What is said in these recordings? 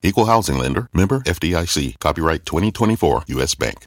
Equal housing lender, member FDIC, copyright 2024 US Bank.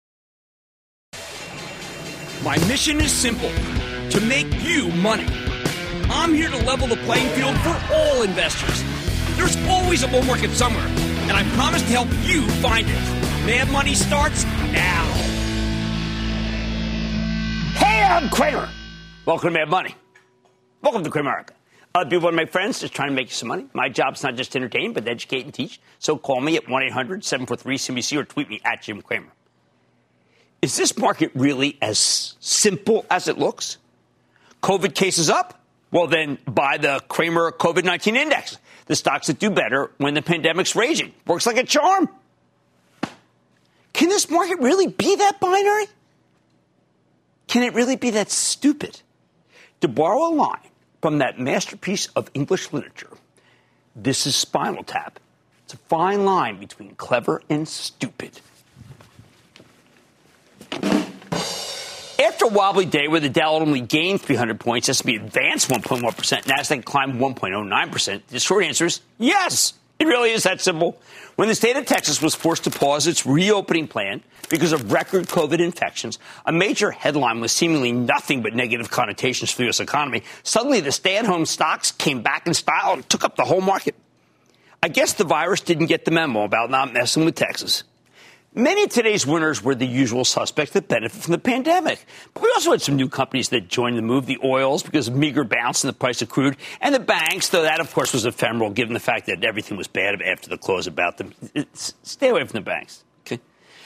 My mission is simple to make you money. I'm here to level the playing field for all investors. There's always a bull market somewhere, and I promise to help you find it. Mad Money starts now. Hey, I'm Cramer. Welcome to Mad Money. Welcome to Cramerica. Other people to make friends, just trying to make you some money. My job's not just to entertain, but to educate and teach. So call me at 1 800 743 CNBC or tweet me at Jim Cramer. Is this market really as simple as it looks? COVID cases up? Well, then buy the Cramer COVID 19 index. The stocks that do better when the pandemic's raging. Works like a charm. Can this market really be that binary? Can it really be that stupid? To borrow a line from that masterpiece of English literature, this is Spinal Tap. It's a fine line between clever and stupid. After a wobbly day where the Dow only gained 300 points, S&P advanced 1.1%, Nasdaq climbed 1.09%, the short answer is yes. It really is that simple. When the state of Texas was forced to pause its reopening plan because of record COVID infections, a major headline with seemingly nothing but negative connotations for the U.S. economy, suddenly the stay at home stocks came back in style and took up the whole market. I guess the virus didn't get the memo about not messing with Texas. Many of today's winners were the usual suspects that benefit from the pandemic. But we also had some new companies that joined the move, the oils, because of meager bounce in the price of crude, and the banks, though that, of course, was ephemeral given the fact that everything was bad after the close about them. It's, stay away from the banks. Okay.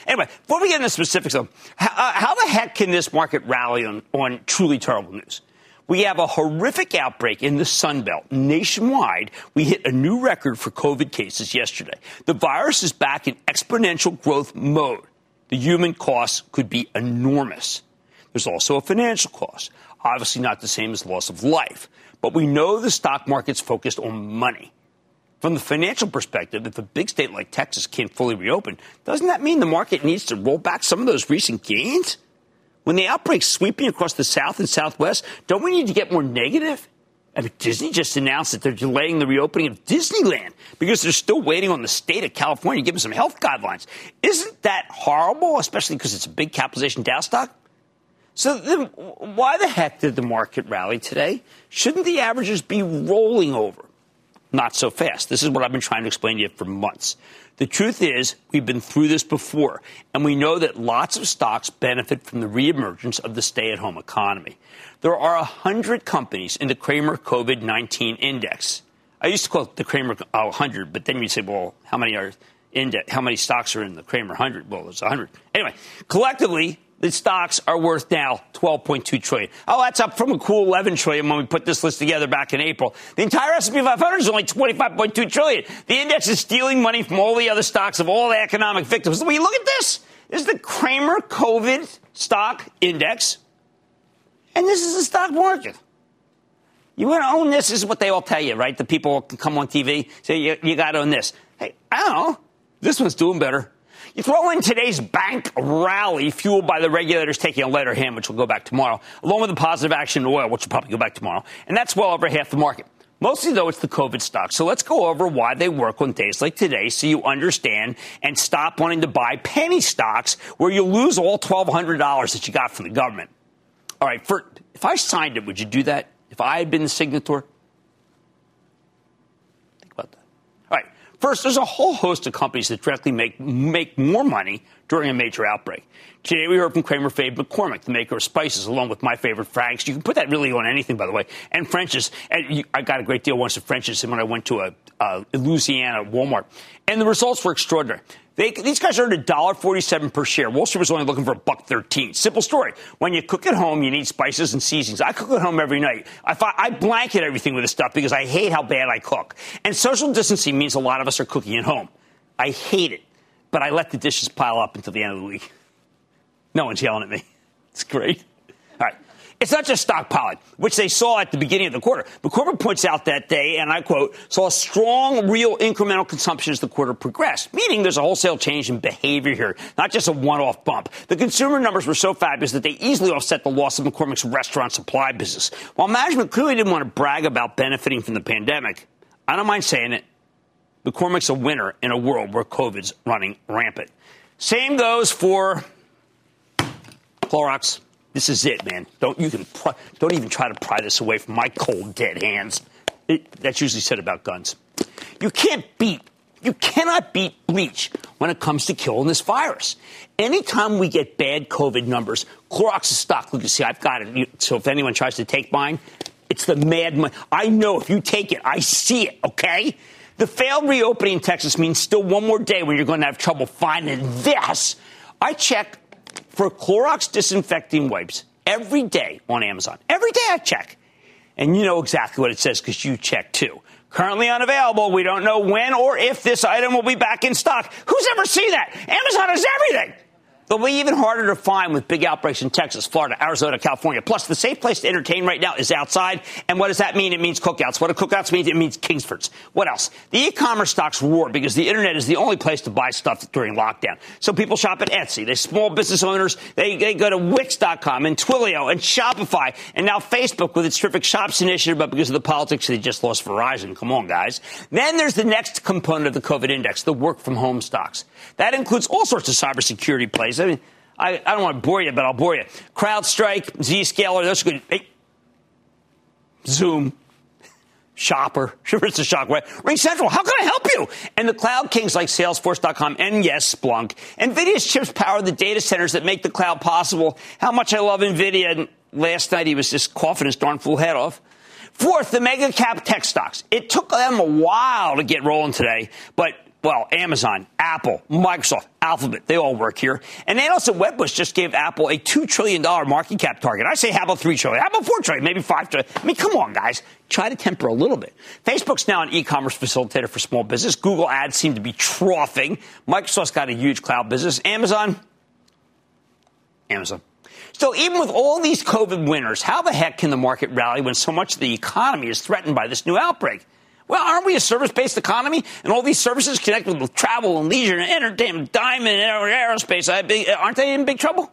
Anyway, before we get into specifics, though, how, uh, how the heck can this market rally on, on truly terrible news? We have a horrific outbreak in the Sun Belt. Nationwide, we hit a new record for COVID cases yesterday. The virus is back in exponential growth mode. The human cost could be enormous. There's also a financial cost. Obviously, not the same as loss of life. But we know the stock market's focused on money. From the financial perspective, if a big state like Texas can't fully reopen, doesn't that mean the market needs to roll back some of those recent gains? When the outbreak's sweeping across the South and Southwest, don't we need to get more negative? I mean, Disney just announced that they're delaying the reopening of Disneyland because they're still waiting on the state of California to give them some health guidelines. Isn't that horrible, especially because it's a big capitalization Dow stock? So then why the heck did the market rally today? Shouldn't the averages be rolling over? Not so fast. This is what I've been trying to explain to you for months. The truth is, we've been through this before, and we know that lots of stocks benefit from the reemergence of the stay at home economy. There are 100 companies in the Cramer COVID 19 index. I used to call it the Cramer 100, but then you'd say, well, how many are index, how many stocks are in the Cramer 100? Well, it's 100. Anyway, collectively, the stocks are worth now 12.2 trillion. Oh, that's up from a cool 11 trillion when we put this list together back in April. The entire S&P 500 is only 25.2 trillion. The index is stealing money from all the other stocks of all the economic victims. You look at this, this is the Cramer COVID stock index, and this is the stock market. You want to own this? This is what they all tell you, right? The people come on TV say you, you got to own this. Hey, I don't know. This one's doing better. You throw in today's bank rally fueled by the regulators taking a lighter hand, which will go back tomorrow, along with the positive action in oil, which will probably go back tomorrow. And that's well over half the market. Mostly, though, it's the COVID stock. So let's go over why they work on days like today so you understand and stop wanting to buy penny stocks where you lose all $1,200 that you got from the government. All right, for, if I signed it, would you do that? If I had been the signator? First, there's a whole host of companies that directly make, make more money during a major outbreak. Today we heard from Cramer Fave McCormick, the maker of spices, along with my favorite Frank's. You can put that really on anything, by the way. And French's. And I got a great deal once at French's when I went to a, a Louisiana Walmart. And the results were extraordinary. They, these guys earned $1.47 per share. Wall Street was only looking for a buck 13. Simple story. When you cook at home, you need spices and seasonings. I cook at home every night. I, I blanket everything with this stuff because I hate how bad I cook. And social distancing means a lot of us are cooking at home. I hate it, but I let the dishes pile up until the end of the week. No one's yelling at me. It's great. All right. It's not just stockpiling, which they saw at the beginning of the quarter. But corporate points out that day, and I quote, saw strong real incremental consumption as the quarter progressed, meaning there's a wholesale change in behavior here, not just a one-off bump. The consumer numbers were so fabulous that they easily offset the loss of McCormick's restaurant supply business. While management clearly didn't want to brag about benefiting from the pandemic, I don't mind saying it. McCormick's a winner in a world where COVID's running rampant. Same goes for Clorox. This is it, man. Don't you can don't even try to pry this away from my cold dead hands. It, that's usually said about guns. You can't beat you cannot beat bleach when it comes to killing this virus. Anytime we get bad COVID numbers, Clorox's stock, look, you see, I've got it. So if anyone tries to take mine, it's the mad money. I know if you take it, I see it, okay? The failed reopening in Texas means still one more day when you're going to have trouble finding this. I check for Clorox disinfecting wipes every day on Amazon. Every day I check. And you know exactly what it says because you check too. Currently unavailable. We don't know when or if this item will be back in stock. Who's ever seen that? Amazon has everything. They'll be even harder to find with big outbreaks in Texas, Florida, Arizona, California. Plus, the safe place to entertain right now is outside. And what does that mean? It means cookouts. What do cookouts mean? It means Kingsfords. What else? The e-commerce stocks roar because the internet is the only place to buy stuff during lockdown. So people shop at Etsy. They small business owners. They, they go to Wix.com and Twilio and Shopify and now Facebook with its terrific shops initiative. But because of the politics, they just lost Verizon. Come on, guys. Then there's the next component of the COVID index, the work from home stocks. That includes all sorts of cybersecurity plays I mean, I, I don't want to bore you, but I'll bore you. CrowdStrike, Zscaler, those are good. Hey, Zoom, Shopper, sure it's a shock, right? RingCentral, how can I help you? And the cloud kings like Salesforce.com and yes, Splunk. NVIDIA's chips power the data centers that make the cloud possible. How much I love NVIDIA. And last night he was just coughing his darn fool head off. Fourth, the mega cap tech stocks. It took them a while to get rolling today, but well, Amazon, Apple, Microsoft, Alphabet, they all work here. And analysts at Wedbush just gave Apple a $2 trillion market cap target. I say, how about 3 trillion? How about 4 trillion? Maybe 5 trillion? I mean, come on, guys. Try to temper a little bit. Facebook's now an e-commerce facilitator for small business. Google ads seem to be troughing. Microsoft's got a huge cloud business. Amazon, Amazon. So even with all these COVID winners, how the heck can the market rally when so much of the economy is threatened by this new outbreak? Well, aren't we a service-based economy? And all these services connected with travel and leisure and entertainment, diamond, and aerospace, aren't they in big trouble?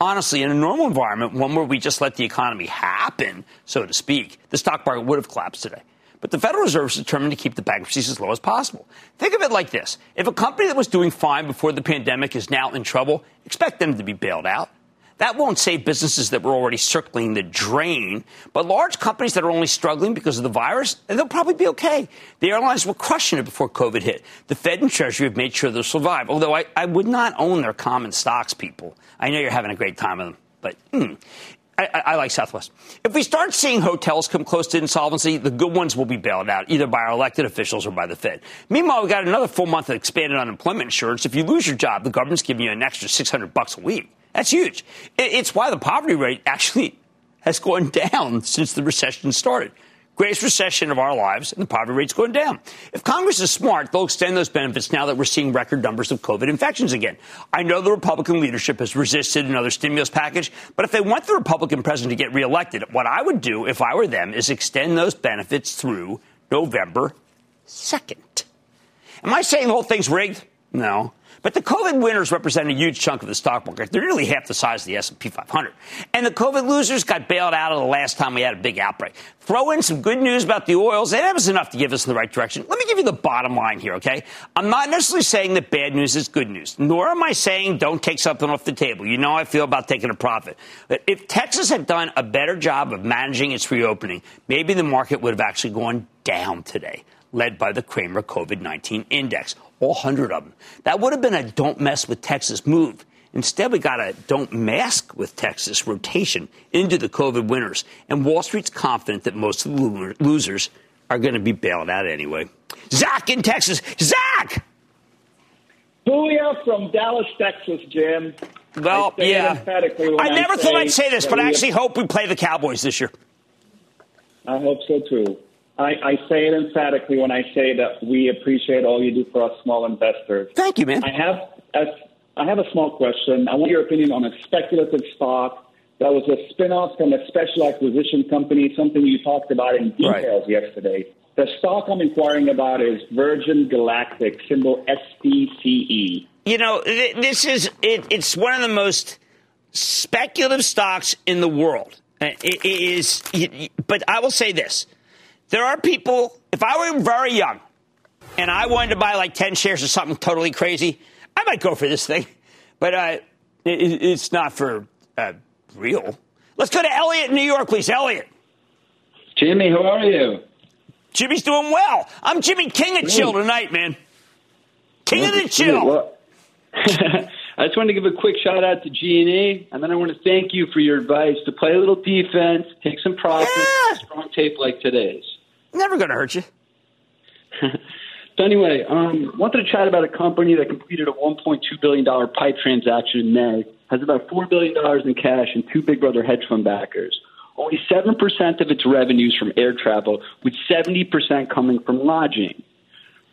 Honestly, in a normal environment, one where we just let the economy happen, so to speak, the stock market would have collapsed today. But the Federal Reserve is determined to keep the bankruptcies as low as possible. Think of it like this. If a company that was doing fine before the pandemic is now in trouble, expect them to be bailed out. That won't save businesses that were already circling the drain, but large companies that are only struggling because of the virus, they'll probably be okay. The airlines were crushing it before COVID hit. The Fed and Treasury have made sure they'll survive, although I, I would not own their common stocks, people. I know you're having a great time with them, but hmm. I, I, like Southwest. If we start seeing hotels come close to insolvency, the good ones will be bailed out, either by our elected officials or by the Fed. Meanwhile, we've got another full month of expanded unemployment insurance. If you lose your job, the government's giving you an extra 600 bucks a week. That's huge. It's why the poverty rate actually has gone down since the recession started. Greatest recession of our lives, and the poverty rate's going down. If Congress is smart, they'll extend those benefits now that we're seeing record numbers of COVID infections again. I know the Republican leadership has resisted another stimulus package, but if they want the Republican president to get reelected, what I would do if I were them is extend those benefits through November 2nd. Am I saying the whole thing's rigged? No. But the COVID winners represent a huge chunk of the stock market. They're nearly half the size of the S&P 500. And the COVID losers got bailed out of the last time we had a big outbreak. Throw in some good news about the oils, and that was enough to give us in the right direction. Let me give you the bottom line here, okay? I'm not necessarily saying that bad news is good news, nor am I saying don't take something off the table. You know I feel about taking a profit. But if Texas had done a better job of managing its reopening, maybe the market would have actually gone down today led by the Cramer COVID 19 index. All 100 of them. That would have been a don't mess with Texas move. Instead, we got a don't mask with Texas rotation into the COVID winners. And Wall Street's confident that most of the losers are going to be bailed out anyway. Zach in Texas. Zach! Booyah from Dallas, Texas, Jim. Well, I yeah. I never I thought I'd say this, but I actually hope we play the Cowboys this year. I hope so too. I, I, say it emphatically when I say that we appreciate all you do for us small investors. Thank you, man. I have a, I have a small question. I want your opinion on a speculative stock that was a spinoff from a special acquisition company, something you talked about in details right. yesterday. The stock I'm inquiring about is Virgin Galactic, symbol SPCE. You know, this is it, it's one of the most speculative stocks in the world. Uh, it is, but I will say this: there are people. If I were very young and I wanted to buy like ten shares of something totally crazy, I might go for this thing. But uh, it, it's not for uh, real. Let's go to Elliot in New York, please. Elliot. Jimmy, how are you? Jimmy's doing well. I'm Jimmy King of Chill tonight, man. King of the Chill. I just wanted to give a quick shout out to G&E, and then I want to thank you for your advice to play a little defense, take some profits, yeah. strong tape like today's. Never going to hurt you. so anyway, um, wanted to chat about a company that completed a $1.2 billion pipe transaction in May, has about $4 billion in cash and two Big Brother hedge fund backers. Only 7% of its revenues from air travel, with 70% coming from lodging.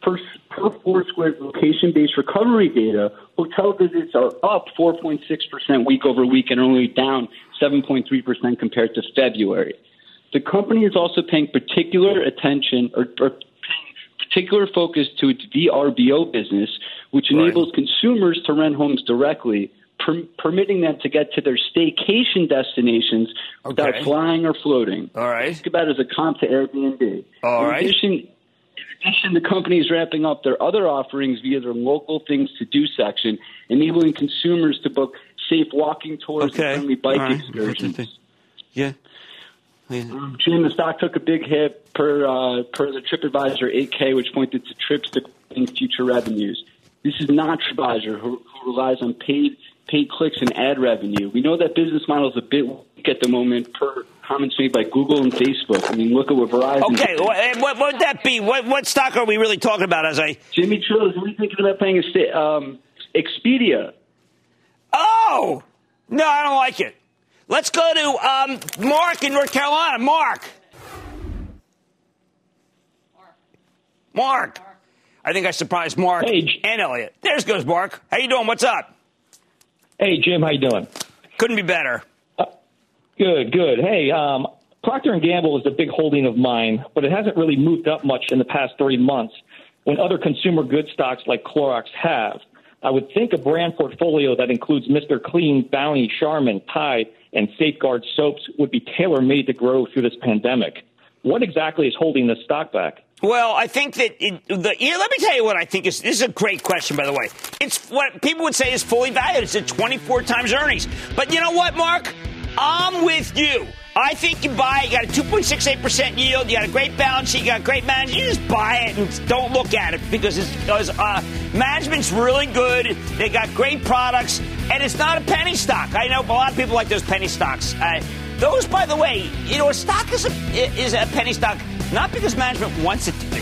Per, per Foursquare location based recovery data, hotel visits are up 4.6% week over week and only down 7.3% compared to February. The company is also paying particular attention or, or paying particular focus to its VRBO business, which enables consumers to rent homes directly per- permitting them to get to their staycation destinations okay. without flying or floating. All right. Think about it as a comp to Airbnb. All in right. Addition, in addition, the company is wrapping up their other offerings via their local things to do section, enabling consumers to book safe walking tours okay. and friendly bike right. excursions. Yeah. Um, Jim, the stock took a big hit per uh, per the TripAdvisor 8K, which pointed to trips to future revenues. This is not TripAdvisor, who, who relies on paid paid clicks and ad revenue. We know that business model is a bit weak at the moment per comments made by Google and Facebook. I mean, look at what Verizon. Okay, what, what, would that be? What, what stock are we really talking about? As I Jimmy Choo, are we thinking about playing a um, Expedia? Oh no, I don't like it. Let's go to um, Mark in North Carolina. Mark. Mark. I think I surprised Mark hey. and Elliot. There's goes Mark. How you doing? What's up? Hey, Jim, how you doing? Couldn't be better. Uh, good, good. Hey, um, Procter and Gamble is a big holding of mine, but it hasn't really moved up much in the past three months. When other consumer goods stocks like Clorox have, I would think a brand portfolio that includes Mr. Clean, Bounty, Charmin, Tide, and Safeguard soaps would be tailor made to grow through this pandemic. What exactly is holding the stock back? Well, I think that it, the, let me tell you what I think is. This is a great question, by the way. It's what people would say is fully valued. It's at 24 times earnings. But you know what, Mark? I'm with you. I think you buy it. You got a 2.68% yield. You got a great balance sheet. You got great management. You just buy it and don't look at it because it's, because, uh, management's really good. They got great products, and it's not a penny stock. I know a lot of people like those penny stocks. Uh, those, by the way, you know, a stock is a, is a penny stock not because management wants it to be.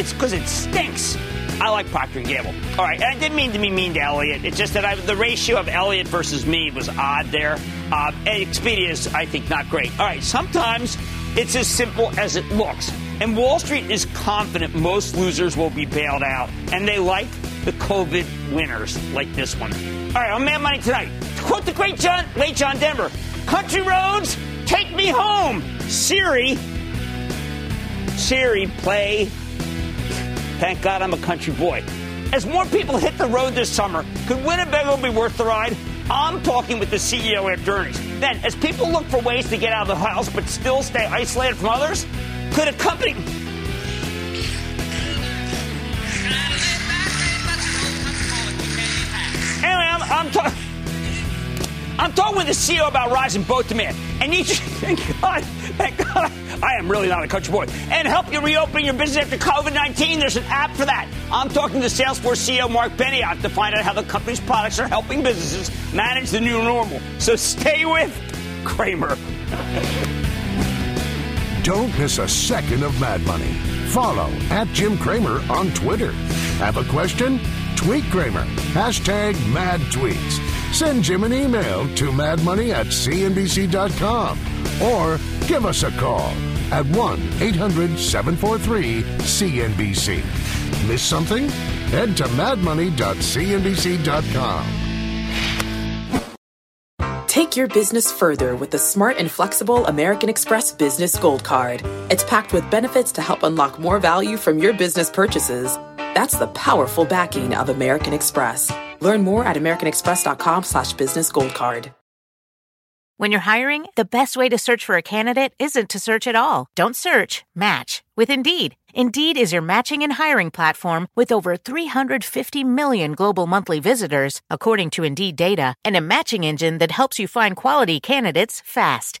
It's because it stinks. I like Procter and Gamble. All right, and I didn't mean to be mean to Elliot. It's just that I, the ratio of Elliot versus me was odd there. Uh, Expedia is, I think, not great. All right, sometimes it's as simple as it looks. And Wall Street is confident most losers will be bailed out, and they like the COVID winners like this one. All right, on Mad Money tonight, to quote the great John, late John Denver, "Country roads, take me home." Siri Siri, play Thank God I'm a country boy. As more people hit the road this summer, could Winnebago be worth the ride? I'm talking with the CEO at Journeys. Then, as people look for ways to get out of the house but still stay isolated from others, could a company. Anyway, I'm, I'm talking. I'm talking with the CEO about rising boat demand. And you thank God, thank God, I am really not a country boy. And help you reopen your business after COVID 19. There's an app for that. I'm talking to Salesforce CEO Marc Benioff to find out how the company's products are helping businesses manage the new normal. So stay with Cramer. Don't miss a second of Mad Money. Follow at Jim Cramer on Twitter. Have a question? Tweet Cramer. Hashtag mad tweets. Send Jim an email to madmoney at cnbc.com or give us a call at 1 800 743 CNBC. Miss something? Head to madmoney.cnbc.com. Take your business further with the smart and flexible American Express Business Gold Card. It's packed with benefits to help unlock more value from your business purchases. That's the powerful backing of American Express. Learn more at americanexpress.com slash business gold card. When you're hiring, the best way to search for a candidate isn't to search at all. Don't search, match with Indeed. Indeed is your matching and hiring platform with over 350 million global monthly visitors, according to Indeed data, and a matching engine that helps you find quality candidates fast.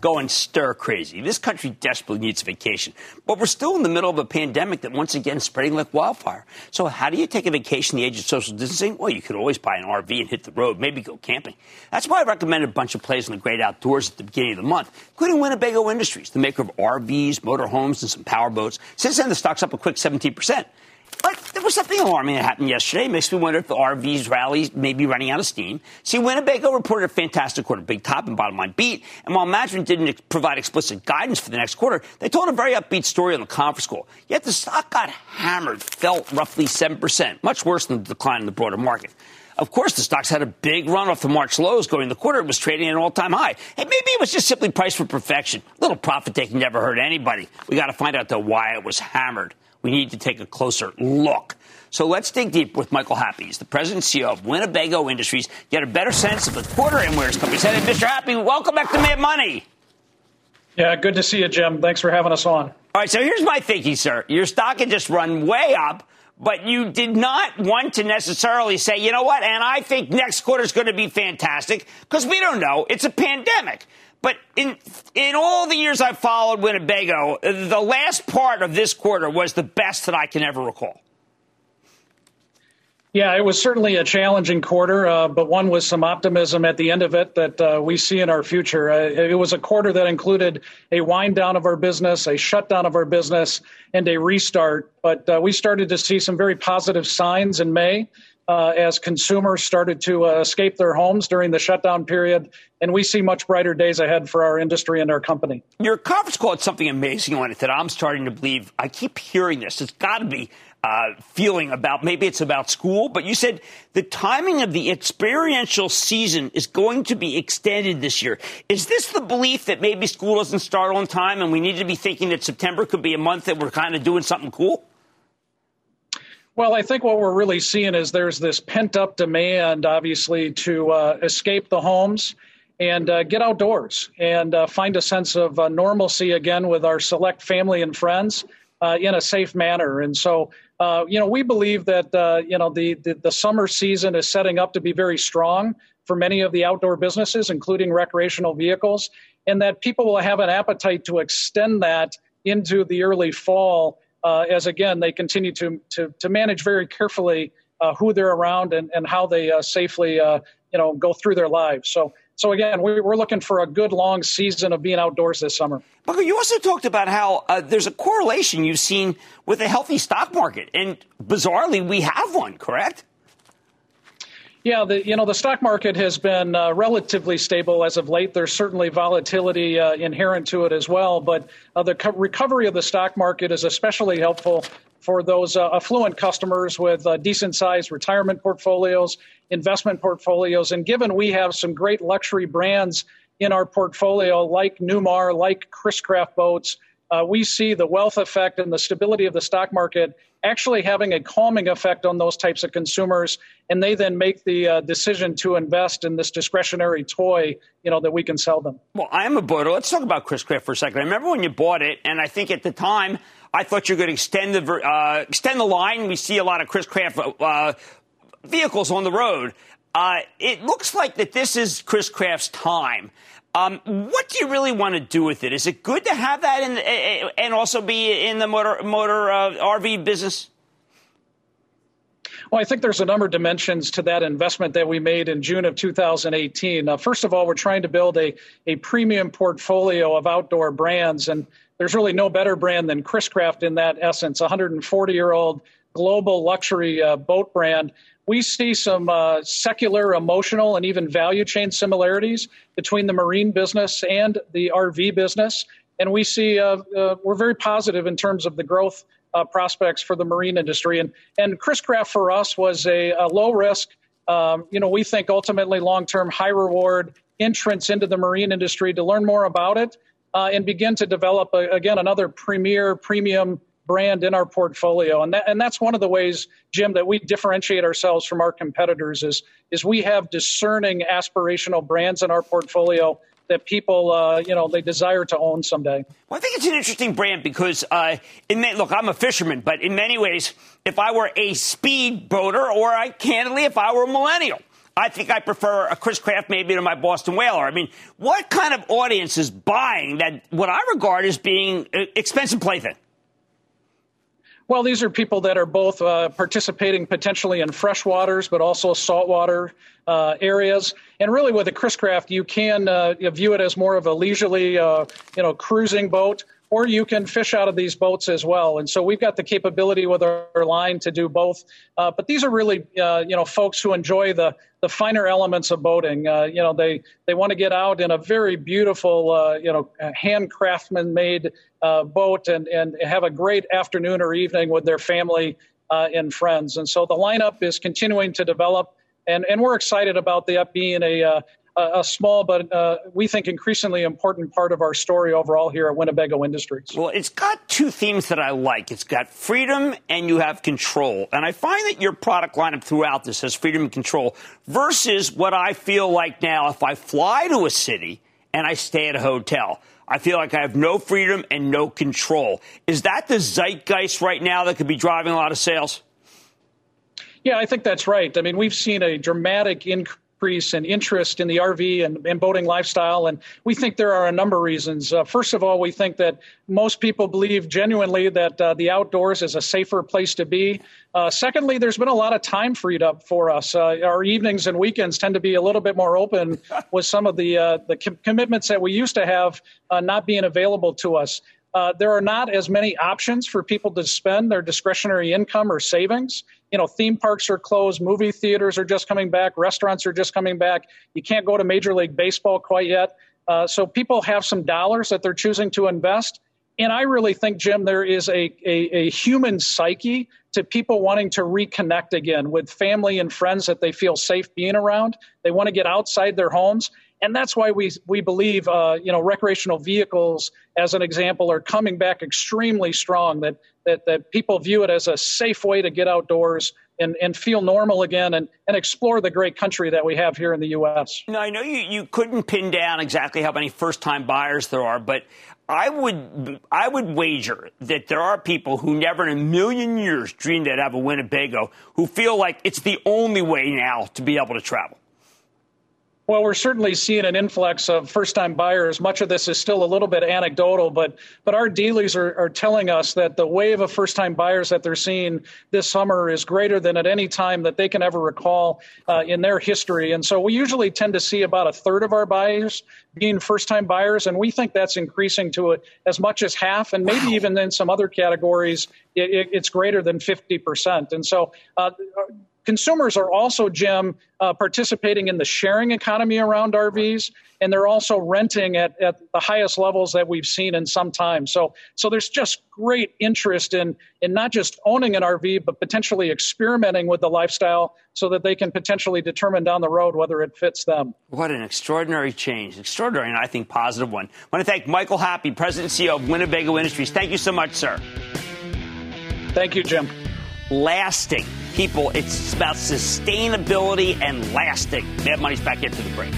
going stir crazy. This country desperately needs a vacation, but we're still in the middle of a pandemic that once again is spreading like wildfire. So how do you take a vacation in the age of social distancing? Well, you could always buy an RV and hit the road, maybe go camping. That's why I recommended a bunch of places in the great outdoors at the beginning of the month, including Winnebago Industries, the maker of RVs, motorhomes, and some power boats. Since then, the stock's up a quick 17 percent. But there was something alarming that happened yesterday. It makes me wonder if the RV's rally may be running out of steam. See, Winnebago reported a fantastic quarter, big top and bottom line beat. And while management didn't provide explicit guidance for the next quarter, they told a very upbeat story on the conference call. Yet the stock got hammered, fell roughly 7%, much worse than the decline in the broader market. Of course, the stocks had a big run off the March lows going the quarter. It was trading at an all time high. And maybe it was just simply priced for perfection. Little profit taking never hurt anybody. We got to find out, though, why it was hammered we need to take a closer look. So let's dig deep with Michael Happe. He's the president and CEO of Winnebago Industries. Get a better sense of the quarter and where his company's headed. Mr. Happe, welcome back to Mad Money. Yeah, good to see you, Jim. Thanks for having us on. All right, so here's my thinking, sir. Your stock had just run way up, but you did not want to necessarily say, you know what, and I think next quarter is going to be fantastic because we don't know. It's a pandemic. But in in all the years I've followed Winnebago, the last part of this quarter was the best that I can ever recall. Yeah, it was certainly a challenging quarter, uh, but one with some optimism at the end of it that uh, we see in our future. Uh, it was a quarter that included a wind down of our business, a shutdown of our business, and a restart. But uh, we started to see some very positive signs in May uh, as consumers started to uh, escape their homes during the shutdown period. And we see much brighter days ahead for our industry and our company. Your conference call had something amazing on it that I'm starting to believe. I keep hearing this. It's got to be uh, feeling about maybe it's about school, but you said the timing of the experiential season is going to be extended this year. Is this the belief that maybe school doesn't start on time and we need to be thinking that September could be a month that we're kind of doing something cool? Well, I think what we're really seeing is there's this pent up demand, obviously, to uh, escape the homes and uh, get outdoors and uh, find a sense of uh, normalcy again with our select family and friends uh, in a safe manner. And so, uh, you know, we believe that, you know, the, the, the summer season is setting up to be very strong for many of the outdoor businesses, including recreational vehicles, and that people will have an appetite to extend that into the early fall uh, as again they continue to to, to manage very carefully uh, who they're around and, and how they uh, safely uh, you know go through their lives. So so again, we're looking for a good long season of being outdoors this summer. But you also talked about how uh, there's a correlation you've seen with a healthy stock market, and bizarrely, we have one. Correct? Yeah, the you know the stock market has been uh, relatively stable as of late. There's certainly volatility uh, inherent to it as well, but uh, the co- recovery of the stock market is especially helpful for those uh, affluent customers with uh, decent sized retirement portfolios, investment portfolios, and given we have some great luxury brands in our portfolio like Newmar, like Chris-Craft boats, uh, we see the wealth effect and the stability of the stock market actually having a calming effect on those types of consumers, and they then make the uh, decision to invest in this discretionary toy, you know, that we can sell them. Well, I am a boater. Let's talk about Chris-Craft for a second. I remember when you bought it, and I think at the time I thought you to extend the uh, extend the line. We see a lot of Chris-Craft uh, vehicles on the road. Uh, it looks like that this is Chris-Craft's time. Um, what do you really want to do with it? Is it good to have that in, and also be in the motor motor uh, RV business? Well, I think there's a number of dimensions to that investment that we made in June of 2018. Uh, first of all, we're trying to build a, a premium portfolio of outdoor brands, and there's really no better brand than Chris-Craft in that essence, 140 year old global luxury uh, boat brand we see some uh, secular, emotional, and even value chain similarities between the marine business and the RV business. And we see uh, uh, we're very positive in terms of the growth uh, prospects for the marine industry. And and Chris-Craft for us was a, a low risk, um, you know, we think ultimately long term high reward entrance into the marine industry to learn more about it uh, and begin to develop a, again another premier premium brand in our portfolio. And, that, and that's one of the ways, Jim, that we differentiate ourselves from our competitors is, is we have discerning aspirational brands in our portfolio that people, uh, you know, they desire to own someday. Well, I think it's an interesting brand because, uh, in look, I'm a fisherman, but in many ways, if I were a speed boater, or I candidly, if I were a millennial, I think I prefer a Chris-Craft maybe to my Boston Whaler. I mean, what kind of audience is buying that? What I regard as being uh, expensive plaything? Well, these are people that are both uh, participating potentially in freshwaters, but also saltwater uh, areas. And really, with a Chris-Craft, you can uh, view it as more of a leisurely, uh, you know, cruising boat or you can fish out of these boats as well. And so we've got the capability with our, line to do both. Uh, but these are really, uh, you know, folks who enjoy the the finer elements of boating. Uh, you know, they they want to get out in a very beautiful, uh, you know, handcraftsman made uh, boat and and have a great afternoon or evening with their family uh, and friends. And so the lineup is continuing to develop. And, and we're excited about the being a, a, small but uh, we think increasingly important part of our story overall here at Winnebago Industries. Well, it's got two themes that I like. It's got freedom and you have control. And I find that your product lineup throughout this has freedom and control versus what I feel like now if I fly to a city and I stay at a hotel. I feel like I have no freedom and no control. Is that the zeitgeist right now that could be driving a lot of sales? Yeah, I think that's right. I mean, we've seen a dramatic increase increase in interest in the RV and, and, boating lifestyle. And we think there are a number of reasons. Uh, first of all, we think that most people believe genuinely that uh, the outdoors is a safer place to be. Uh, secondly, there's been a lot of time freed up for us. Uh, our evenings and weekends tend to be a little bit more open with some of the uh, the com- commitments that we used to have uh, not being available to us. Uh, there are not as many options for people to spend their discretionary income or savings. You know, theme parks are closed, movie theaters are just coming back, restaurants are just coming back. You can't go to Major League Baseball quite yet. Uh, so people have some dollars that they're choosing to invest. And I really think, Jim, there is a, a, a human psyche to people wanting to reconnect again with family and friends that they feel safe being around. They want to get outside their homes and that's why we we believe uh, you know recreational vehicles as an example are coming back extremely strong that that that people view it as a safe way to get outdoors and, and feel normal again and, and explore the great country that we have here in the U.S. Now, I know you, you couldn't pin down exactly how many first time buyers there are, but I would I would wager that there are people who never in a million years dreamed they'd have a Winnebago who feel like it's the only way now to be able to travel. Well, we're certainly seeing an influx of first-time buyers. Much of this is still a little bit anecdotal, but but our dealers are, are telling us that the wave of first-time buyers that they're seeing this summer is greater than at any time that they can ever recall uh, in their history. And so we usually tend to see about a third of our buyers being first-time buyers, and we think that's increasing to a, as much as half, and maybe wow. even in some other categories, it, it, it's greater than 50%. And so uh, consumers are also, Jim, uh, participating in the sharing economy around RVs, and they're also renting at, at the highest levels that we've seen in some time. So, so there's just great interest in in not just owning an RV, but potentially experimenting with the lifestyle so that they can potentially determine down the road whether it fits them. What an extraordinary change, extraordinary, and I think positive one. I want to thank Michael Happe, President and CEO of Winnebago Industries. Thank you so much, sir. Thank you, Jim. Lasting people, it's about sustainability and lasting. Mad Money's back into the break.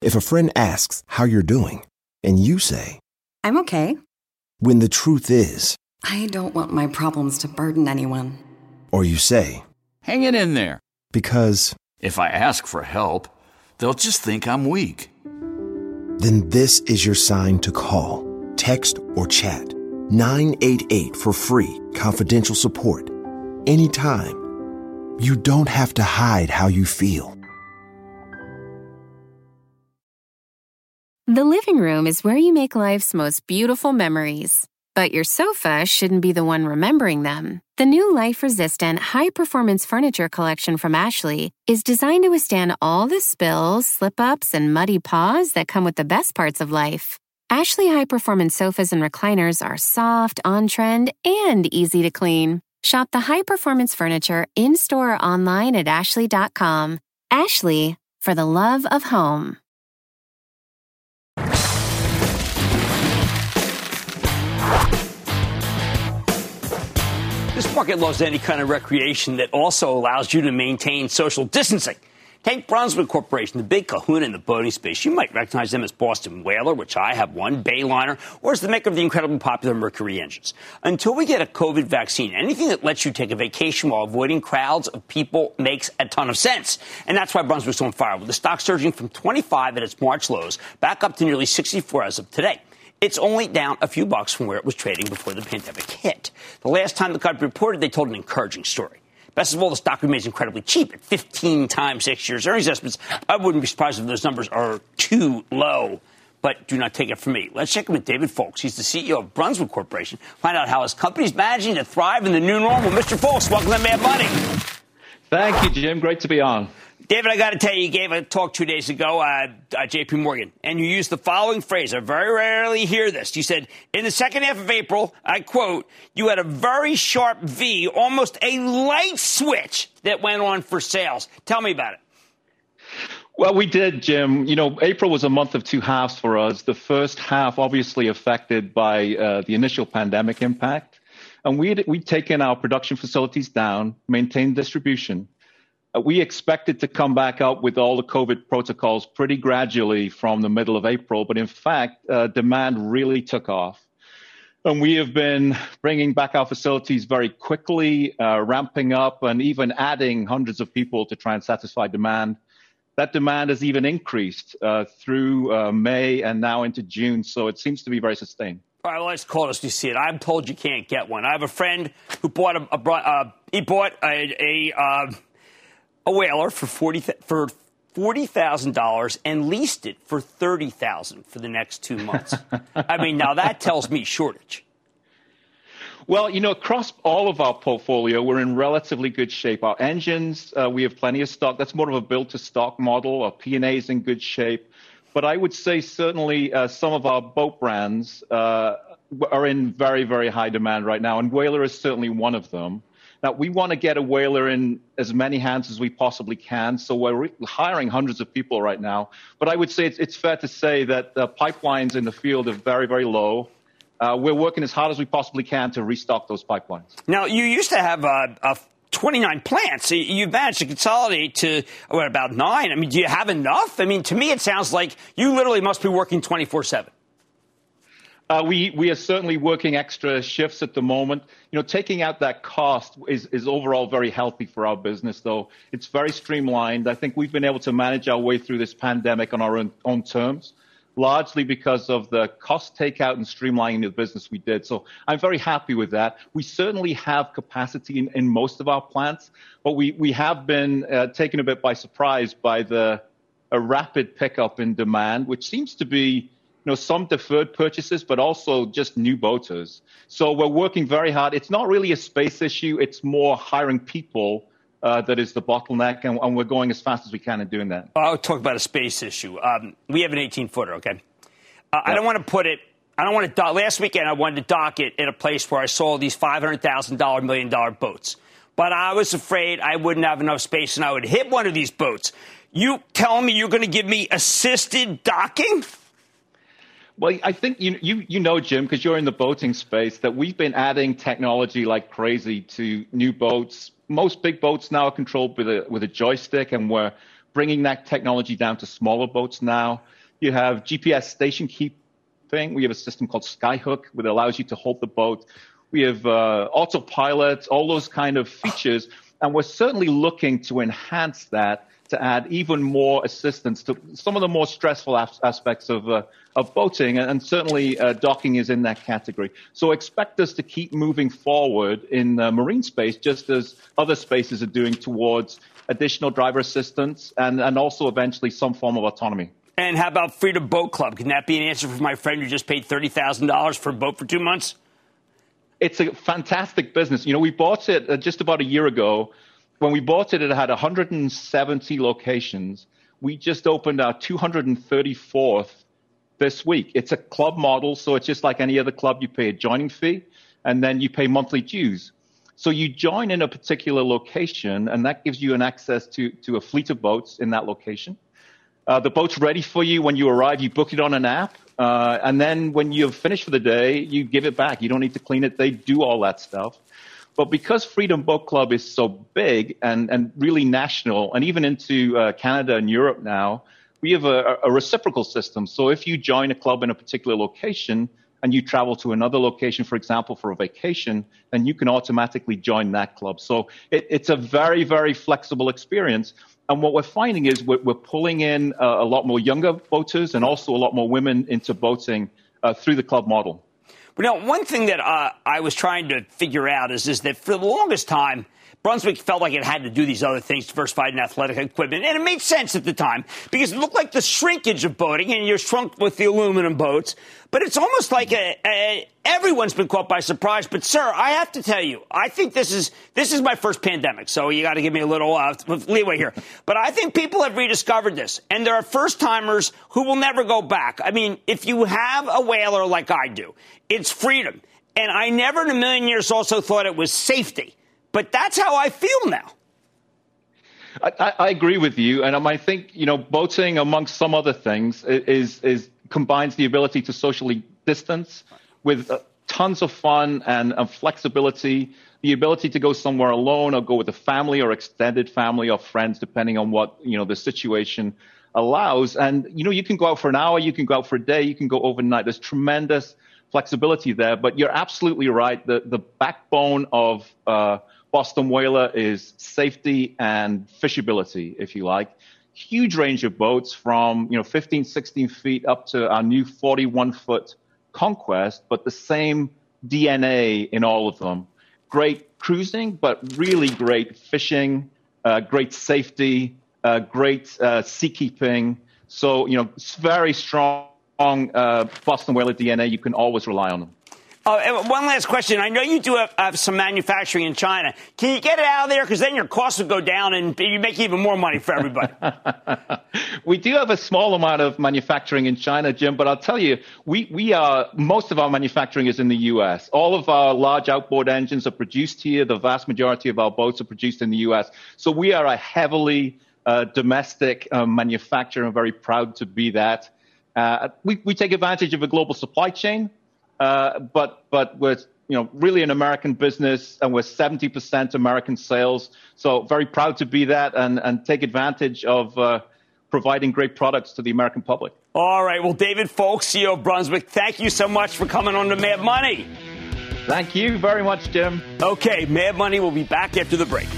If a friend asks how you're doing, and you say, I'm okay. When the truth is, I don't want my problems to burden anyone. Or you say, Hang it in there. Because if I ask for help, they'll just think I'm weak. Then this is your sign to call, text, or chat 988 for free, confidential support anytime. You don't have to hide how you feel. The living room is where you make life's most beautiful memories. But your sofa shouldn't be the one remembering them. The new life resistant, high performance furniture collection from Ashley is designed to withstand all the spills, slip ups, and muddy paws that come with the best parts of life. Ashley high performance sofas and recliners are soft, on trend, and easy to clean. Shop the high performance furniture in store or online at Ashley.com. Ashley, for the love of home. This market loves any kind of recreation that also allows you to maintain social distancing. Take Brunswick Corporation, the big kahuna in the boating space. You might recognize them as Boston Whaler, which I have one, Bayliner, or as the maker of the incredibly popular Mercury engines. Until we get a COVID vaccine, anything that lets you take a vacation while avoiding crowds of people makes a ton of sense. And that's why Brunswick's on fire, with the stock surging from 25 at its March lows back up to nearly 64 as of today. It's only down a few bucks from where it was trading before the pandemic hit. The last time the company reported, they told an encouraging story. Best of all, the stock remains incredibly cheap at 15 times next year's earnings estimates. I wouldn't be surprised if those numbers are too low, but do not take it from me. Let's check in with David Foulkes. He's the CEO of Brunswick Corporation. Find out how his company's managing to thrive in the new normal. Mr. Foulkes, welcome to Mad Money. Thank you, Jim. Great to be on. David, I got to tell you, you gave a talk two days ago at uh, JP Morgan, and you used the following phrase. I very rarely hear this. You said, in the second half of April, I quote, you had a very sharp V, almost a light switch that went on for sales. Tell me about it. Well, we did, Jim. You know, April was a month of two halves for us. The first half, obviously affected by uh, the initial pandemic impact. And we'd, we'd taken our production facilities down, maintained distribution uh, we expected to come back up with all the COVID protocols pretty gradually from the middle of April, but in fact, uh, demand really took off. And we have been bringing back our facilities very quickly, uh, ramping up, and even adding hundreds of people to try and satisfy demand. That demand has even increased uh, through uh, May and now into June, so it seems to be very sustained. All right, well, let's call us to see it. I'm told you can't get one. I have a friend who bought a, a uh, he bought a, a a whaler for forty for forty thousand dollars and leased it for thirty thousand for the next two months. I mean, now that tells me shortage. Well, you know, across all of our portfolio, we're in relatively good shape. Our engines, uh, we have plenty of stock. That's more of a build-to-stock model. Our P&A is in good shape. But I would say certainly uh, some of our boat brands uh, are in very, very high demand right now, and Whaler is certainly one of them. Now, we want to get a whaler in as many hands as we possibly can. So we're re- hiring hundreds of people right now. But I would say it's, it's fair to say that the pipelines in the field are very, very low. Uh, we're working as hard as we possibly can to restock those pipelines. Now, you used to have a, a 29 plants. You've managed to consolidate to, what, about nine? I mean, do you have enough? I mean, to me, it sounds like you literally must be working 24 7. Uh, we we are certainly working extra shifts at the moment. You know, taking out that cost is is overall very healthy for our business. Though it's very streamlined. I think we've been able to manage our way through this pandemic on our own, own terms, largely because of the cost takeout and streamlining of the business we did. So I'm very happy with that. We certainly have capacity in, in most of our plants, but we we have been uh, taken a bit by surprise by the a rapid pickup in demand, which seems to be know, some deferred purchases, but also just new boaters. So we're working very hard. It's not really a space issue. It's more hiring people uh, that is the bottleneck, and, and, we're going as fast as we can in doing that. I'll talk about a space issue. Um, we have an 18 footer, okay? Uh, yep. I don't want to put it. I don't want to. Dock, last weekend, I wanted to dock it in a place where I saw these five hundred thousand dollar, million dollar boats, but I was afraid I wouldn't have enough space, and I would hit one of these boats. You tell me you're going to give me assisted docking? Well, I think you you you know, Jim, because you're in the boating space, that we've been adding technology like crazy to new boats. Most big boats now are controlled with a with a joystick, and we're bringing that technology down to smaller boats now. You have GPS station keeping. We have a system called Skyhook, which allows you to hold the boat. We have uh, autopilot, all those kind of features, and we're certainly looking to enhance that to add even more assistance to some of the more stressful aspects of, uh, of boating, and certainly uh, docking is in that category. So expect us to keep moving forward in the marine space, just as other spaces are doing towards additional driver assistance and, and also eventually some form of autonomy. And how about Freedom Boat Club? Can that be an answer for my friend who just paid $30,000 for a boat for two months? It's a fantastic business. You know, we bought it uh, just about a year ago when we bought it, it had 170 locations. We just opened our 234th this week. It's a club model, so it's just like any other club. You pay a joining fee, and then you pay monthly dues. So you join in a particular location, and that gives you an access to, to a fleet of boats in that location. Uh, the boat's ready for you when you arrive. You book it on an app, uh, and then when you've finished for the day, you give it back. You don't need to clean it. They do all that stuff. But because Freedom Boat Club is so big and, and really national, and even into uh, Canada and Europe now, we have a, a, reciprocal system. So if you join a club in a particular location and you travel to another location, for example, for a vacation, then you can automatically join that club. So it, it's a very, very flexible experience. And what we're finding is we're, we're pulling in a, a, lot more younger boaters and also a lot more women into boating uh, through the club model. But now, one thing that uh, I was trying to figure out is, is that for the longest time, Brunswick felt like it had to do these other things, diversified in athletic equipment. And it made sense at the time because it looked like the shrinkage of boating and you're shrunk with the aluminum boats. But it's almost like a, a, everyone's been caught by surprise. But sir, I have to tell you, I think this is, this is my first pandemic. So you got to give me a little uh, leeway here. But I think people have rediscovered this and there are first timers who will never go back. I mean, if you have a whaler like I do, it's freedom. And I never in a million years also thought it was safety. But that's how I feel now. I, I, agree with you, and I think you know boating, amongst some other things, is is combines the ability to socially distance with uh, tons of fun and, and flexibility. The ability to go somewhere alone, or go with a family, or extended family, or friends, depending on what you know the situation allows. And you know, you can go out for an hour, you can go out for a day, you can go overnight. There's tremendous flexibility there. But you're absolutely right. The the backbone of uh, Boston Whaler is safety and fishability, if you like. Huge range of boats from, you know, 15, 16 feet up to our new 41 foot Conquest, but the same DNA in all of them. Great cruising, but really great fishing, uh, great safety, uh, great uh, seakeeping. So, you know, it's very strong uh, Boston Whaler DNA. You can always rely on them. Uh, one last question. I know you do have, have, some manufacturing in China. Can you get it out of there? Because then your costs would go down and you make even more money for everybody. we do have a small amount of manufacturing in China, Jim, but I'll tell you, we, we are, most of our manufacturing is in the U.S. All of our large outboard engines are produced here. The vast majority of our boats are produced in the U.S. So we are a heavily uh, domestic uh, manufacturer and very proud to be that. Uh, we, we take advantage of a global supply chain. Uh, but but we're you know really an American business, and we're 70% American sales. So very proud to be that, and and take advantage of uh, providing great products to the American public. All right. Well, David Foulkes, CEO of Brunswick, thank you so much for coming on to Mad Money. Thank you very much, Jim. Okay, Mad Money will be back after the break.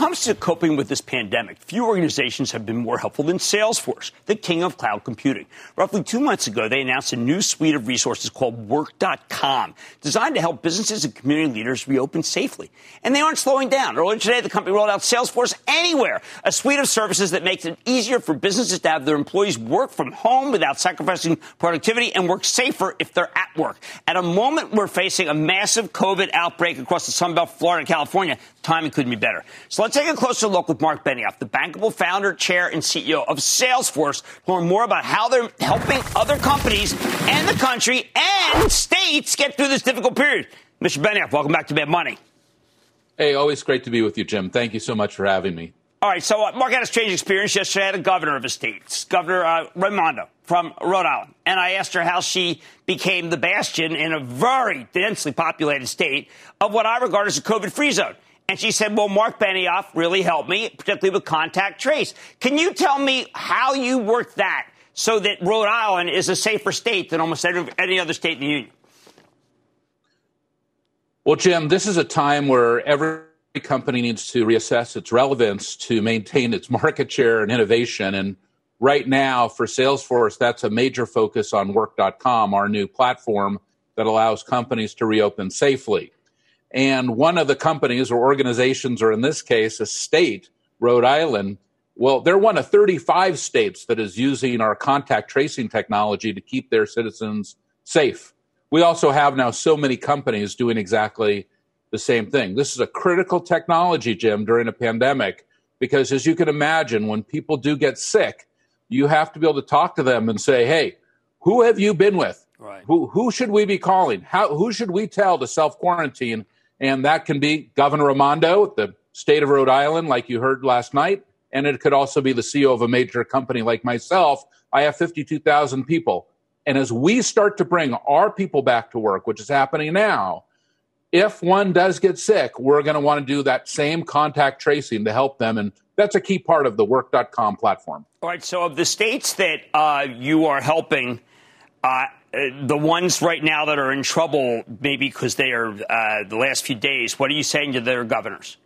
Comes to coping with this pandemic, few organizations have been more helpful than Salesforce, the king of cloud computing. Roughly two months ago, they announced a new suite of resources called Work.com, designed to help businesses and community leaders reopen safely. And they aren't slowing down. Earlier today, the company rolled out Salesforce Anywhere, a suite of services that makes it easier for businesses to have their employees work from home without sacrificing productivity and work safer if they're at work. At a moment we're facing a massive COVID outbreak across the Sunbelt, Florida, and California, timing couldn't be better. So let's take a closer look with Marc Benioff, the bankable founder, chair, and CEO of Salesforce, to learn more about how they're helping other companies and the country and states get through this difficult period. Mr. Benioff, welcome back to Mad Money. Hey, always great to be with you, Jim. Thank you so much for having me. All right, so uh, Marc had a strange experience yesterday. I had a governor of a state, Governor uh, Raimondo from Rhode Island, and I asked her how she became the bastion in a very densely populated state of what I regard as a COVID-free zone. And she said, well, Marc Benioff really helped me, particularly with contact trace. Can you tell me how you worked that so that Rhode Island is a safer state than almost any other state in the union? Well, Jim, this is a time where every company needs to reassess its relevance to maintain its market share and innovation. And right now, for Salesforce, that's a major focus on Work.com, our new platform that allows companies to reopen safely. And one of the companies or organizations, or in this case, a state, Rhode Island, well, they're one of 35 states that is using our contact tracing technology to keep their citizens safe. We also have now so many companies doing exactly the same thing. This is a critical technology, Jim, during a pandemic, because as you can imagine, when people do get sick, you have to be able to talk to them and say, hey, who have you been with? Right. Who, who should we be calling? How, who should we tell to self quarantine? And that can be Governor Raimondo, at the state of Rhode Island, like you heard last night. And it could also be the CEO of a major company like myself. I have 52,000 people. And as we start to bring our people back to work, which is happening now, if one does get sick, we're going to want to do that same contact tracing to help them. And that's a key part of the work.com platform. All right. So, of the states that uh, you are helping, uh, the ones right now that are in trouble, maybe because they are uh, the last few days, what are you saying to their governors?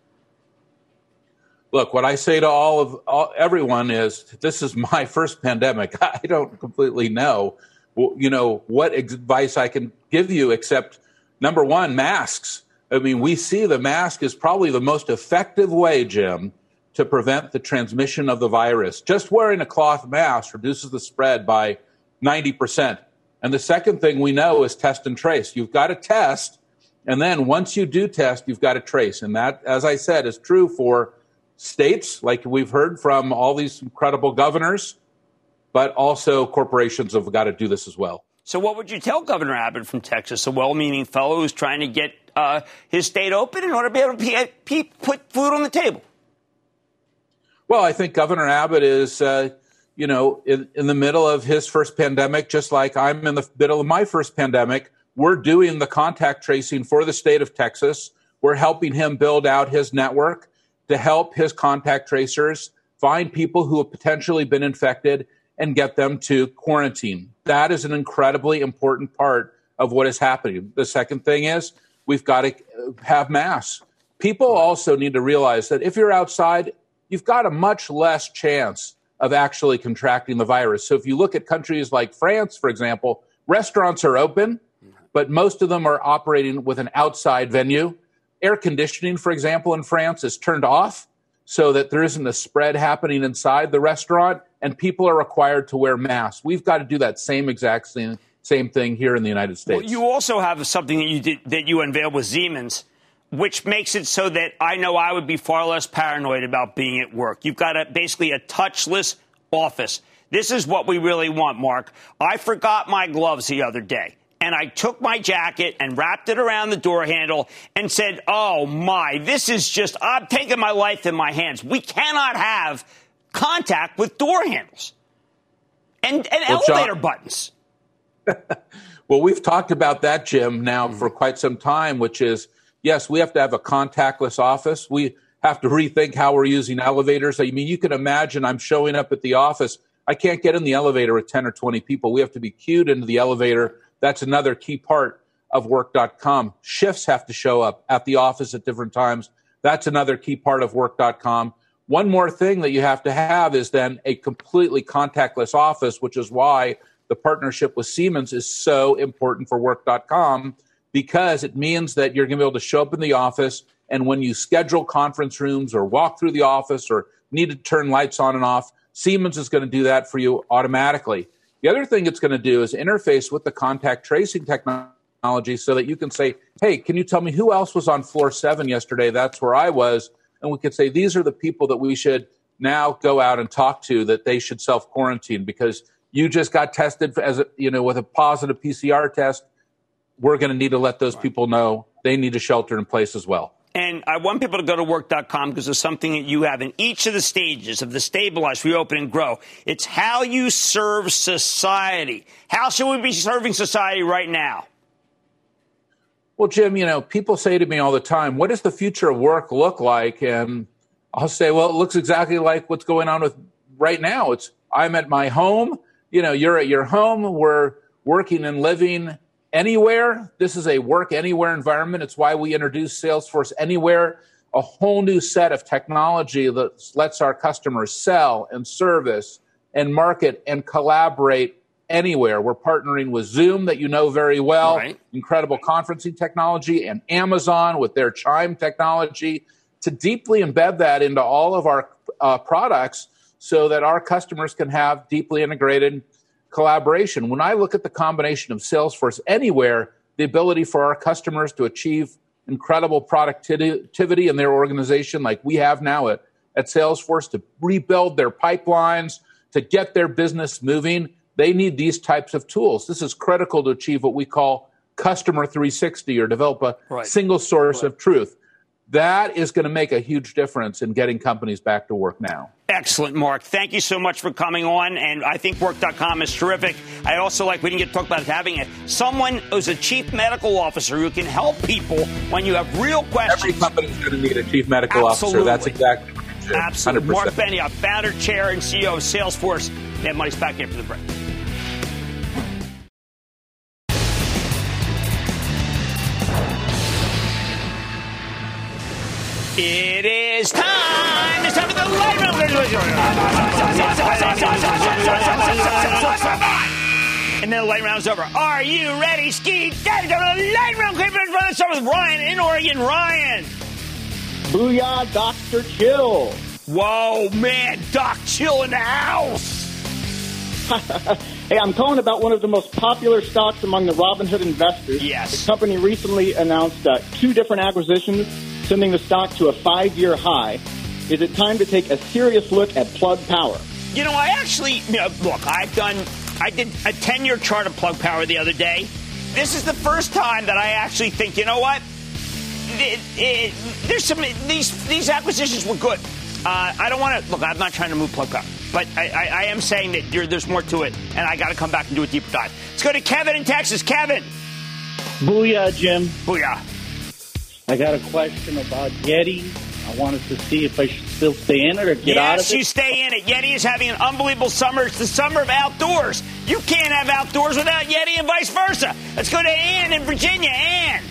Look, what I say to all of all, everyone is this is my first pandemic. I don't completely know, you know, what advice I can give you except number one, masks. I mean, we see the mask is probably the most effective way, Jim, to prevent the transmission of the virus. Just wearing a cloth mask reduces the spread by 90%. And the second thing we know is test and trace. You've got to test, and then once you do test, you've got to trace. And that, as I said, is true for states, like we've heard from all these incredible governors, but also corporations have got to do this as well. So, what would you tell Governor Abbott from Texas, a well meaning fellow who's trying to get uh, his state open in order to be able to put food on the table? Well, I think Governor Abbott is. Uh, you know, in, in the middle of his first pandemic, just like I'm in the middle of my first pandemic, we're doing the contact tracing for the state of Texas. We're helping him build out his network to help his contact tracers find people who have potentially been infected and get them to quarantine. That is an incredibly important part of what is happening. The second thing is we've got to have masks. People also need to realize that if you're outside, you've got a much less chance of actually contracting the virus. So if you look at countries like France, for example, restaurants are open, but most of them are operating with an outside venue. Air conditioning, for example, in France is turned off so that there isn't a spread happening inside the restaurant, and people are required to wear masks. We've got to do that same exact same, same thing here in the United States. Well, you also have something that you did, that you unveiled with Siemens which makes it so that I know I would be far less paranoid about being at work. You've got a, basically a touchless office. This is what we really want, Marc. I forgot my gloves the other day. And I took my jacket and wrapped it around the door handle and said, Oh my, this is just, I'm taking my life in my hands. We cannot have contact with door handles and, and well, elevator John, buttons. well, we've talked about that, Jim, now for quite some time, which is Yes, we have to have a contactless office. We have to rethink how we're using elevators. I mean, you can imagine I'm showing up at the office. I can't get in the elevator with 10 or 20 people. We have to be queued into the elevator. That's another key part of work.com. Shifts have to show up at the office at different times. That's another key part of work.com. One more thing that you have to have is then a completely contactless office, which is why the partnership with Siemens is so important for work.com because it means that you're going to be able to show up in the office and when you schedule conference rooms or walk through the office or need to turn lights on and off, Siemens is going to do that for you automatically. The other thing it's going to do is interface with the contact tracing technology so that you can say, hey, can you tell me who else was on floor seven yesterday? That's where I was. And we could say, these are the people that we should now go out and talk to that they should self quarantine because you just got tested as a, you know with a positive PCR test. We're going to need to let those people know they need a shelter in place as well. And I want people to go to work.com because there's something that you have in each of the stages of the stabilize, reopen, and grow. It's how you serve society. How should we be serving society right now? Well, Jim, you know, people say to me all the time, what does the future of work look like? And I'll say, well, it looks exactly like what's going on with right now. It's I'm at my home. You know, you're at your home. We're working and living anywhere. This is a work anywhere environment. It's why we introduced Salesforce Anywhere, a whole new set of technology that lets our customers sell and service and market and collaborate anywhere. We're partnering with Zoom, that you know very well, right. incredible conferencing technology, and Amazon with their Chime technology to deeply embed that into all of our uh, products so that our customers can have deeply integrated collaboration. When I look at the combination of Salesforce Anywhere, the ability for our customers to achieve incredible productivity in their organization, like we have now at, at Salesforce, to rebuild their pipelines, to get their business moving, they need these types of tools. This is critical to achieve what we call customer 360 or develop a right. single source right. of truth. That is going to make a huge difference in getting companies back to work now. Excellent, Marc. Thank you so much for coming on. And I think work.com is terrific. I also like, we didn't get to talk about having a, someone who's a chief medical officer who can help people when you have real questions. Every company's going to need a chief medical Absolutely. officer. That's exactly Absolutely. 100%. Marc Benioff, founder, chair, and CEO of Salesforce. That money's back after the break. It is time. It's time for the light round. And then the light round's over. Are you ready, Ski? Daddy, go to the light round. Let's start with Ryan in Oregon. Ryan. Booyah, Dr. Chill. Whoa, man. Doc Chill in the house. hey, I'm calling about one of the most popular stocks among the Robinhood investors. Yes. The company recently announced uh, two different acquisitions sending the stock to a five year high. Is it time to take a serious look at Plug Power? You know, I actually, you know, look, I've done, I did a 10 year chart of Plug Power the other day. This is the first time that I actually think, you know what? It, it, there's some, these, these acquisitions were good. Uh, I don't want to, look, I'm not trying to move Plug Power, but I, I, I am saying that there's more to it, and I got to come back and do a deeper dive. Let's go to Kevin in Texas. Kevin. Booyah, Jim. Booyah. I got a question about Yeti. I wanted to see if I should still stay in it or get yes, out of it. Yes, you stay in it. Yeti is having an unbelievable summer. It's the summer of outdoors. You can't have outdoors without Yeti and vice versa. Let's go to Ann in Virginia. Ann.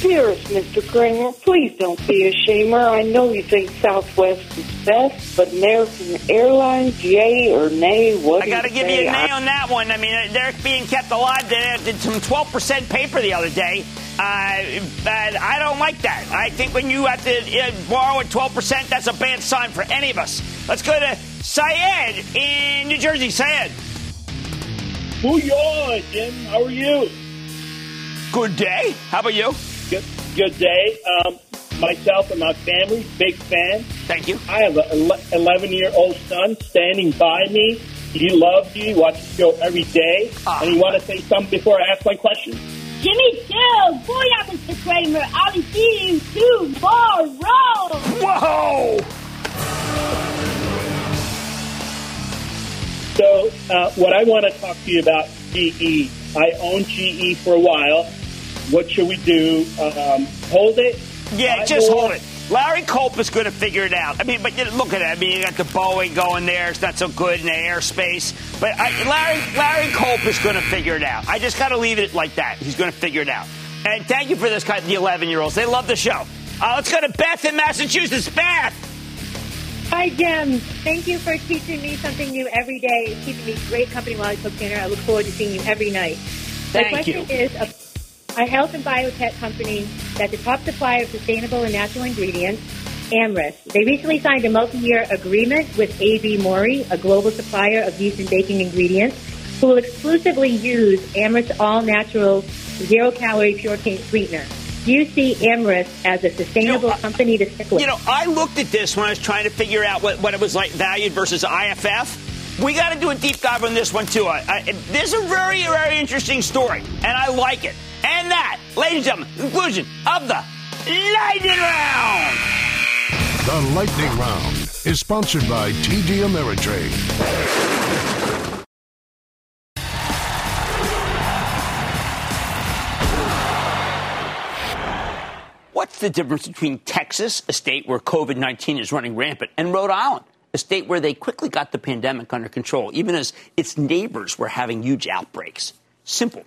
Dearest Mr. Cramer, please don't be a shamer. I know you think Southwest is best, but American Airlines, yay or nay? What I got to give you a nay on that one. I mean, they're being kept alive. They did some 12% paper the other day. Uh, I don't like that. I think when you have to borrow at 12%, that's a bad sign for any of us. Let's go to Syed in New Jersey. Syed. Booyah, Jim. How are you? Good day. How about you? Good, good day. Um, myself and my family, big fan. Thank you. I have an 11 year old son standing by me. He loves you, watches the show every day. Ah. And you want to say something before I ask my question? Jimmy Chill, booyah, Mr. Cramer. I'll see you tomorrow. Whoa! So, uh, what I want to talk to you about GE. I owned GE for a while. What should we do? Um, hold it? Yeah, Buy just more? hold it. Larry Culp is going to figure it out. I mean, but look at it. I mean, you got the Boeing going there. It's not so good in the airspace. But I, Larry Larry Culp is going to figure it out. I just got to leave it like that. He's going to figure it out. And thank you for this, the 11 year olds. They love the show. Uh, let's go to Beth in Massachusetts. Beth. Hi, Jim. Thank you for teaching me something new every day. Keeping me great company while I cook dinner. I look forward to seeing you every night. Thank My question you. is a, health and biotech company that's a top supplier of sustainable and natural ingredients, Amyris. They recently signed a multi-year agreement with AB Mauri, a global supplier of yeast and baking ingredients, who will exclusively use Amyris all-natural, zero-calorie pure cane sweetener. Do you see Amyris as a sustainable company to stick with? You know, I looked at this when I was trying to figure out what, what it was like valued versus IFF. We got to do a deep dive on this one, too. I, I, this is a very, very interesting story, and I like it. And that, ladies and gentlemen, conclusion of the Lightning Round. The Lightning Round is sponsored by TD Ameritrade. What's the difference between Texas, a state where COVID 19 is running rampant, and Rhode Island, a state where they quickly got the pandemic under control, even as its neighbors were having huge outbreaks? Simple.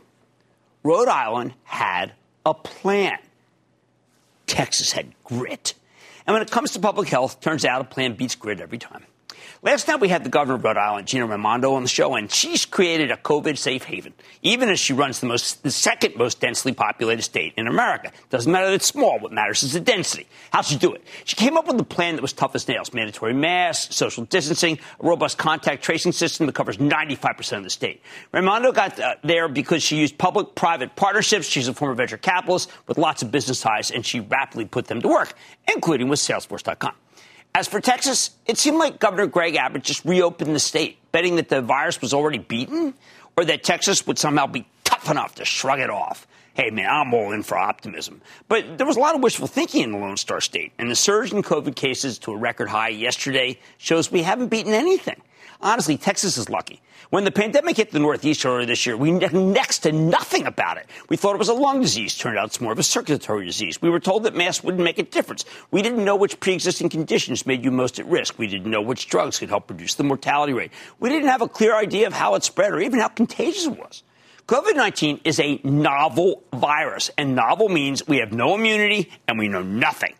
Rhode Island had a plan. Texas had grit. And when it comes to public health, turns out a plan beats grit every time. Last night we had the governor of Rhode Island, Gina Raimondo, on the show, and she's created a COVID safe haven, even as she runs the most, the second most densely populated state in America. Doesn't matter that it's small; what matters is the density. How'd she do it? She came up with a plan that was tough as nails: mandatory masks, social distancing, a robust contact tracing system that covers 95% of the state. Raimondo got uh, there because she used public-private partnerships. She's a former venture capitalist with lots of business ties, and she rapidly put them to work, including with Salesforce.com. As for Texas, it seemed like Governor Greg Abbott just reopened the state, betting that the virus was already beaten or that Texas would somehow be tough enough to shrug it off. Hey, man, I'm all in for optimism. But there was a lot of wishful thinking in the Lone Star State, and the surge in COVID cases to a record high yesterday shows we haven't beaten anything. Honestly, Texas is lucky. When the pandemic hit the Northeast earlier this year, we knew next to nothing about it. We thought it was a lung disease. Turned out it's more of a circulatory disease. We were told that masks wouldn't make a difference. We didn't know which pre-existing conditions made you most at risk. We didn't know which drugs could help reduce the mortality rate. We didn't have a clear idea of how it spread or even how contagious it was. COVID 19 is a novel virus, and novel means we have no immunity and we know nothing.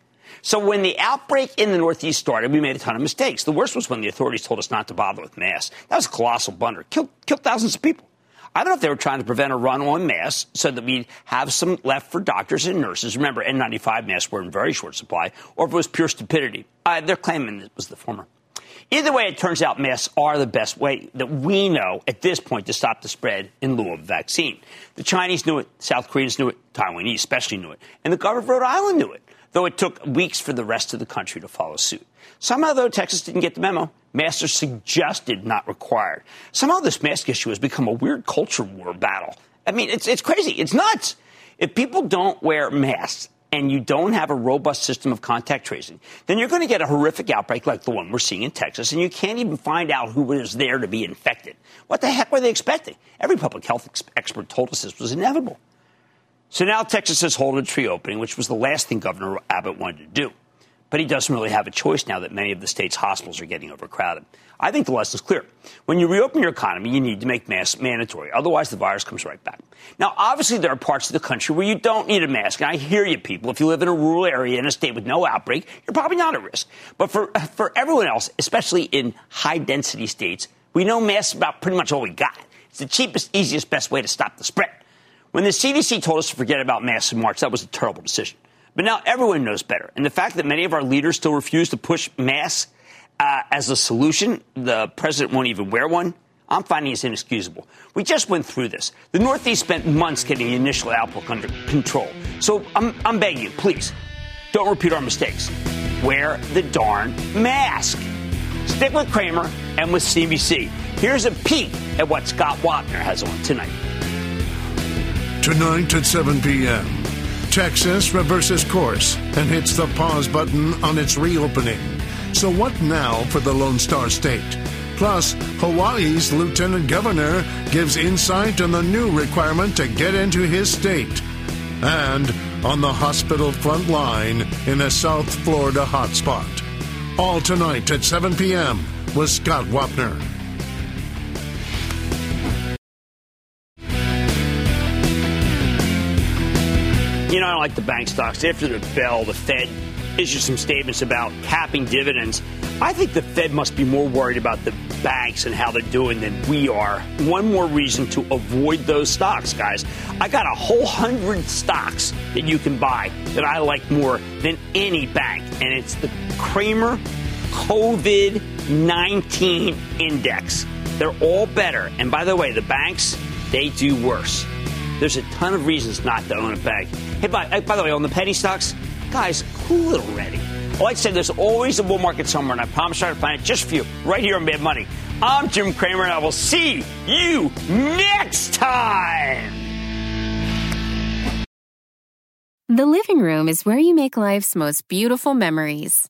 So when the outbreak in the Northeast started, we made a ton of mistakes. The worst was when the authorities told us not to bother with masks. That was a colossal blunder. Killed, killed thousands of people. I don't know if they were trying to prevent a run on masks so that we'd have some left for doctors and nurses. Remember, N95 masks were in very short supply, or if it was pure stupidity. Uh, they're claiming it was the former. Either way, it turns out masks are the best way that we know at this point to stop the spread in lieu of a vaccine. The Chinese knew it, South Koreans knew it, Taiwanese especially knew it, and the governor of Rhode Island knew it, though it took weeks for the rest of the country to follow suit. Somehow, though, Texas didn't get the memo. Masks are suggested, not required. Somehow, this mask issue has become a weird culture war battle. I mean, it's, it's crazy. It's nuts. If people don't wear masks, and you don't have a robust system of contact tracing, then you're going to get a horrific outbreak like the one we're seeing in Texas, and you can't even find out who was there to be infected. What the heck were they expecting? Every public health ex- expert told us this was inevitable. So now Texas has halted its reopening, which was the last thing Governor Abbott wanted to do. But he doesn't really have a choice now that many of the state's hospitals are getting overcrowded. I think the lesson is clear. When you reopen your economy, you need to make masks mandatory. Otherwise, the virus comes right back. Now, obviously, there are parts of the country where you don't need a mask. And I hear you, people. If you live in a rural area in a state with no outbreak, you're probably not at risk. But for, for everyone else, especially in high density states, we know masks about pretty much all we got. It's the cheapest, easiest, best way to stop the spread. When the CDC told us to forget about masks in March, that was a terrible decision. But now everyone knows better. And the fact that many of our leaders still refuse to push masks uh, as a solution, the president won't even wear one, I'm finding is inexcusable. We just went through this. The Northeast spent months getting the initial outbreak under control. So I'm, I'm begging you, please, don't repeat our mistakes. Wear the darn mask. Stick with Cramer and with CNBC. Here's a peek at what Scott Wapner has on tonight. Tonight at 7 p.m., Texas reverses course and hits the pause button on its reopening. So, what now for the Lone Star State? Plus, Hawaii's lieutenant governor gives insight on the new requirement to get into his state. and on the hospital front line in a South Florida hotspot. All tonight at 7 p.m. with Scott Wapner. You know, I like the bank stocks. After the bell, the Fed issued some statements about capping dividends. I think the Fed must be more worried about the banks and how they're doing than we are. One more reason to avoid those stocks, guys. I got a whole hundred stocks that you can buy that I like more than any bank, and it's the Cramer COVID 19 Index. They're all better. And by the way, the banks, they do worse. There's a ton of reasons not to own a bank. Hey, by, by the way, on the penny stocks, guys, cool it already. Like I'd say there's always a bull market somewhere, and I promise I'll find it just for you right here on Mad Money. I'm Jim Cramer, and I will see you next time. The living room is where you make life's most beautiful memories.